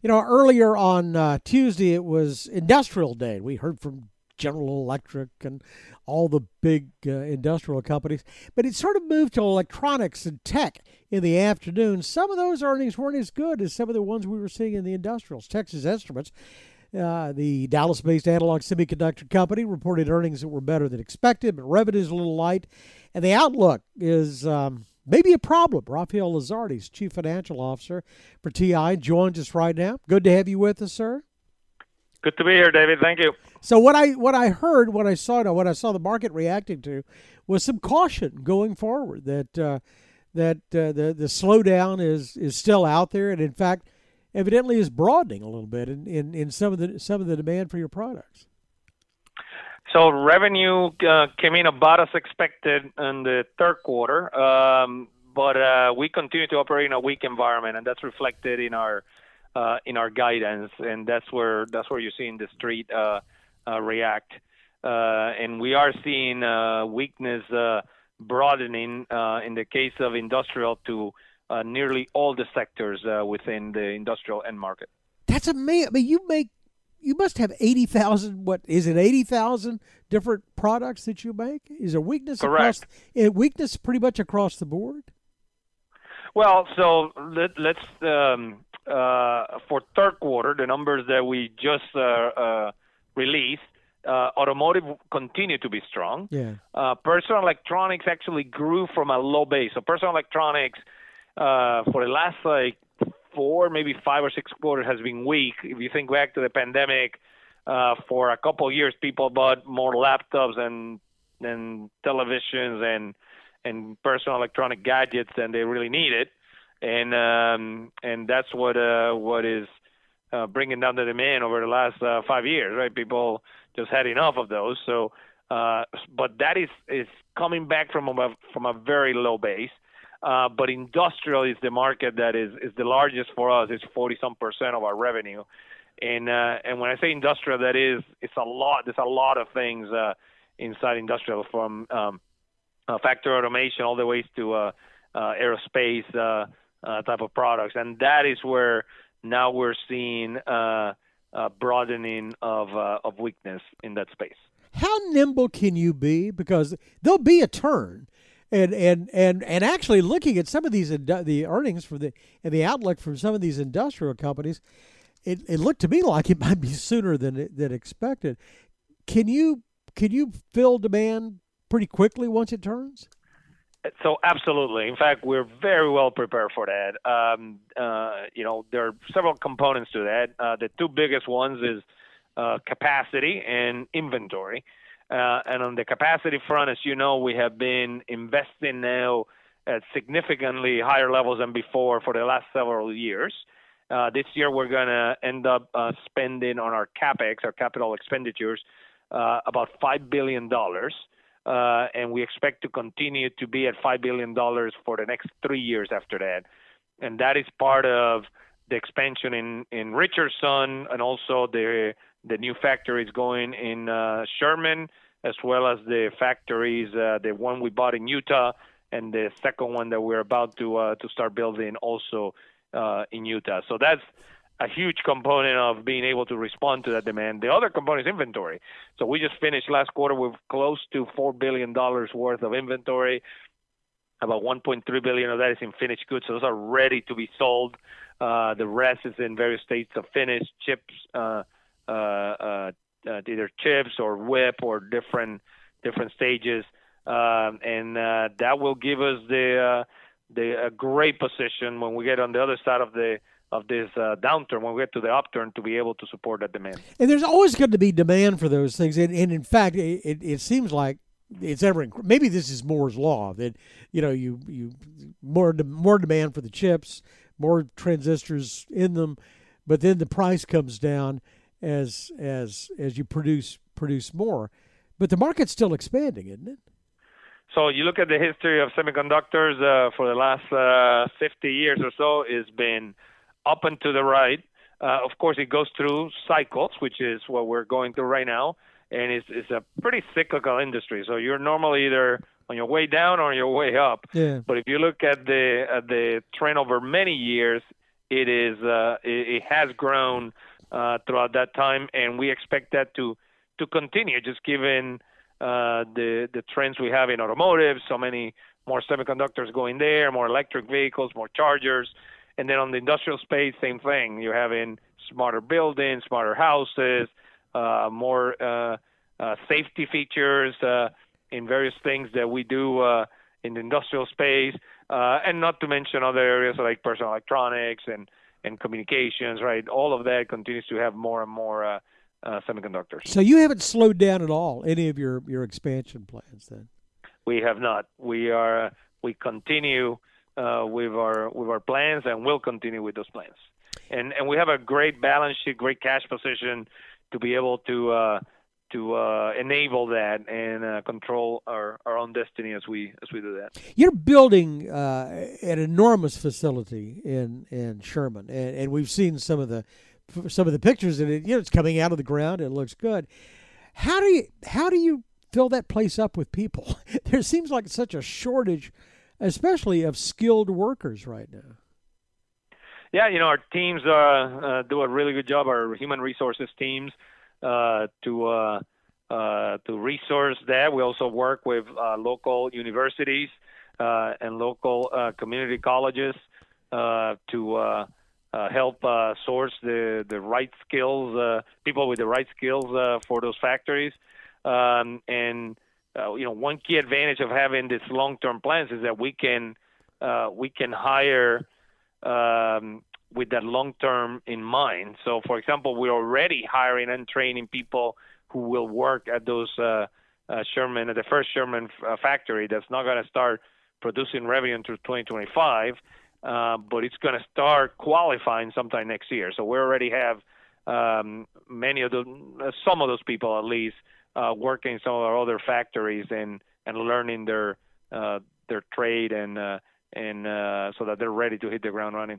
You know, earlier on uh, Tuesday, it was Industrial Day. We heard from General Electric and all the big uh, industrial companies, but it sort of moved to electronics and tech in the afternoon. Some of those earnings weren't as good as some of the ones we were seeing in the industrials. Texas Instruments, uh, the Dallas based analog semiconductor company, reported earnings that were better than expected, but revenue's a little light. And the outlook is. Um, maybe a problem. Rafael Lizardi, Chief Financial Officer for TI, joins us right now. Good to have you with us, sir. Good to be here, David. Thank you. So what I what I heard, what I saw, what I saw the market reacting to, was some caution going forward that uh, that uh, the the slowdown is is still out there, and in fact, evidently is broadening a little bit in, in, in some of the some of the demand for your products. So revenue uh, came in about as expected in the third quarter, um, but uh, we continue to operate in a weak environment, and that's reflected in our uh, in our guidance, and that's where that's where you're seeing the street uh, uh, react. Uh, and we are seeing weakness broadening in the case of industrial to nearly all the sectors within the industrial end market. That's amazing. I mean, you make you must have 80,000 what is it 80,000 different products that you make? Is there weakness Correct. across weakness pretty much across the board? Well so let, us um, uh, for third quarter the numbers that we just uh, uh, released uh, automotive continued to be strong. Yeah. Uh, personal electronics actually grew from a low base. So personal electronics uh, for the last like four, maybe five or six quarters has been weak. If you think back to the pandemic, uh, for a couple of years, people bought more laptops and and televisions and and personal electronic gadgets than they really needed, and um, and that's what uh, what is uh, bringing down the demand over the last uh, five years, right? People just had enough of those. So, uh, but that is is coming back from a from a very low base. Uh, but industrial is the market that is, is the largest for us. It's 40 some percent of our revenue. And uh, and when I say industrial, that is it's a lot. There's a lot of things uh, inside industrial, from um, uh, factory automation all the way to uh, uh, aerospace uh, uh, type of products, and that is where now we're seeing uh, uh, broadening of uh, of weakness in that space. How nimble can you be? Because there'll be a turn and and and and actually looking at some of these the earnings for the and the outlook from some of these industrial companies, it, it looked to me like it might be sooner than than expected. Can you can you fill demand pretty quickly once it turns? So absolutely. In fact, we're very well prepared for that. Um, uh, you know, there are several components to that. Uh, the two biggest ones is uh, capacity and inventory. Uh, and on the capacity front, as you know, we have been investing now at significantly higher levels than before for the last several years. Uh, this year, we're going to end up uh, spending on our capex, our capital expenditures, uh, about $5 billion. Uh, and we expect to continue to be at $5 billion for the next three years after that. And that is part of the expansion in, in Richardson and also the the new factories going in uh, Sherman, as well as the factories, uh, the one we bought in Utah, and the second one that we're about to uh, to start building also uh, in Utah. So that's a huge component of being able to respond to that demand. The other component is inventory. So we just finished last quarter with close to four billion dollars worth of inventory. About 1.3 billion of that is in finished goods, so those are ready to be sold. Uh, the rest is in various states of finished chips, uh, uh, uh, either chips or WIP or different different stages, um, and uh, that will give us the uh, the a great position when we get on the other side of the of this uh, downturn when we get to the upturn to be able to support that demand. And there's always going to be demand for those things, and, and in fact, it, it, it seems like it's ever maybe this is Moore's law that you know you you more de- more demand for the chips, more transistors in them, but then the price comes down as as as you produce produce more. But the market's still expanding, isn't it? So you look at the history of semiconductors uh, for the last uh, 50 years or so, it's been up and to the right. Uh, of course, it goes through cycles, which is what we're going through right now, and it's, it's a pretty cyclical industry. So you're normally either on your way down or your way up. Yeah. But if you look at the at the trend over many years, it is uh, it, it has grown uh, throughout that time, and we expect that to to continue, just given uh, the the trends we have in automotive, so many more semiconductors going there, more electric vehicles, more chargers, and then on the industrial space, same thing. You're having smarter buildings, smarter houses, uh, more uh, uh, safety features in various things that we do in the industrial space, and not to mention other areas like personal electronics and and communications. Right, all of that continues to have more and more uh, uh, semiconductors. So you haven't slowed down at all any of your your expansion plans then? We have not. We are uh, we continue uh, with our with our plans and we'll continue with those plans. And and we have a great balance sheet, great cash position to be able to uh, to uh, enable that and uh, control our, our own destiny as we as we do that. You're building uh, an enormous facility in in Sherman, and, and we've seen some of the some of the pictures, and it you know it's coming out of the ground. It looks good. How do you how do you fill that place up with people? there seems like such a shortage, especially of skilled workers right now. Yeah, you know our teams uh, uh, do a really good job. Our human resources teams to uh, uh, to resource that. We also work with uh, local universities uh, and local uh, community colleges uh, to uh, uh, help uh, source the the right skills, uh, people with the right skills uh, for those factories. Um, and uh, you know, one key advantage of having this long-term plans is that we can uh, we can hire um, with that long-term in mind. So, for example, we're already hiring and training people who will work at those uh, uh, Sherman, at the first Sherman uh, factory that's not going to start producing revenue until 2025, uh, but it's going to start qualifying sometime next year. So we already have um, many of the, uh, some of those people at least, uh, working in some of our other factories and and learning their uh, their trade and uh, and uh, so that they're ready to hit the ground running.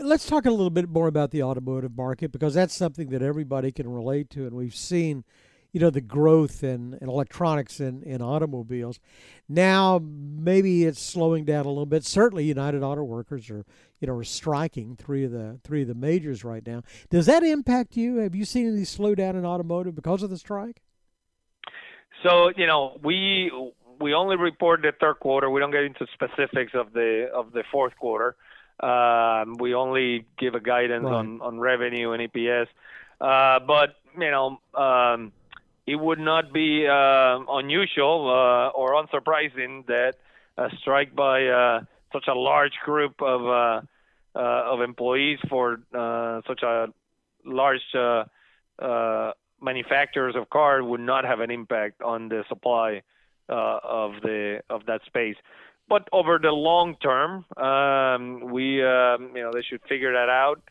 Let's talk a little bit more about the automotive market because that's something that everybody can relate to, and we've seen, you know, the growth in, in electronics in, in automobiles. Now maybe it's slowing down a little bit. Certainly, United Auto Workers are, you know, are striking three of the three of the majors right now. Does that impact you? Have you seen any slowdown in automotive because of the strike? So you know, we we only report the third quarter. We don't get into specifics of the of the fourth quarter. Um, we only give a guidance Right. on on revenue and EPS. Uh, but you know, um, it would not be uh, unusual uh, or unsurprising that a strike by uh, such a large group of uh, uh, of employees for uh, such a large uh, uh, manufacturers of cars would not have an impact on the supply uh, of the of that space. But over the long term, um, we um, you know they should figure that out.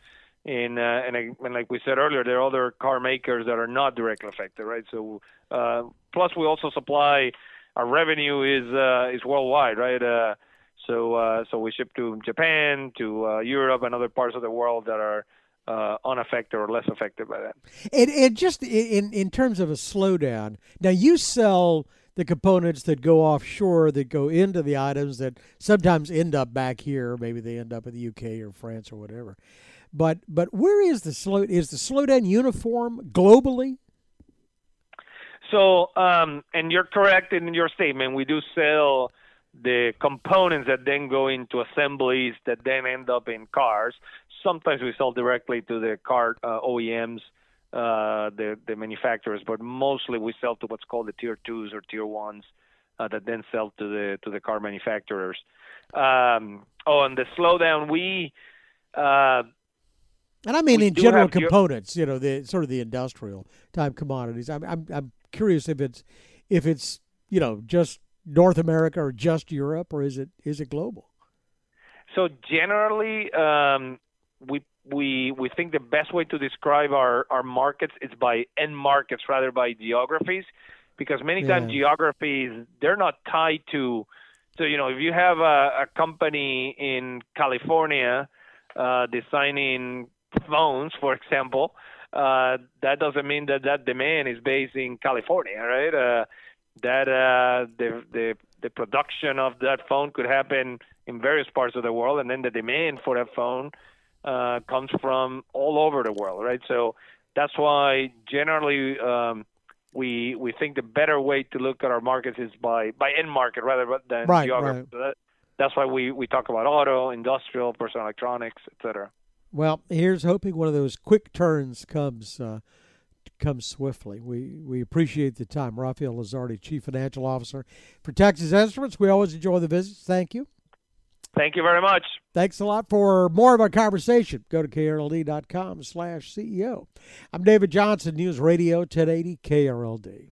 And, uh, and, and like we said earlier, there are other car makers that are not directly affected, right? So uh, plus we also supply our revenue is uh, is worldwide, right? Uh, so uh, so we ship to Japan, to uh, Europe, and other parts of the world that are uh, unaffected or less affected by that. And, and just in in terms of a slowdown, now you sell the components that go offshore that go into the items that sometimes end up back here. Maybe they end up in the UK or France or whatever. But but where is the slow? Is the slowdown uniform globally? So, um, and you're correct in your statement. We do sell the components that then go into assemblies that then end up in cars. Sometimes we sell directly to the car uh, OEMs, uh, the the manufacturers, but mostly we sell to what's called the tier twos or tier ones uh, that then sell to the to the car manufacturers. Um, oh, and the slowdown we. Uh, And I mean in general have your- components, you know, the sort of the industrial type commodities. I'm I'm I'm curious if it's if it's you know just North America or just Europe or is it is it global? So generally, um, we we we think the best way to describe our our markets is by end markets rather by geographies, because many times geographies they're not tied to. So you know, if you have a, a company in California uh, designing phones, for example, uh, that doesn't mean that that demand is based in California, right? Uh, that uh, the the the production of that phone could happen in various parts of the world, and then the demand for that phone uh, comes from all over the world, right? So that's why generally um, we we think the better way to look at our markets is by by end market rather than Right, geography. right. That, that's why we, we talk about auto, industrial, personal electronics, etc. Well, here's hoping one of those quick turns comes uh, comes swiftly. We we appreciate the time. Rafael Lizardi, Chief Financial Officer for Texas Instruments. We always enjoy the visits. Thank you. Thank you very much. Thanks a lot for more of our conversation. Go to krld.com slash CEO. I'm David Johnson, News Radio 1080 KRLD.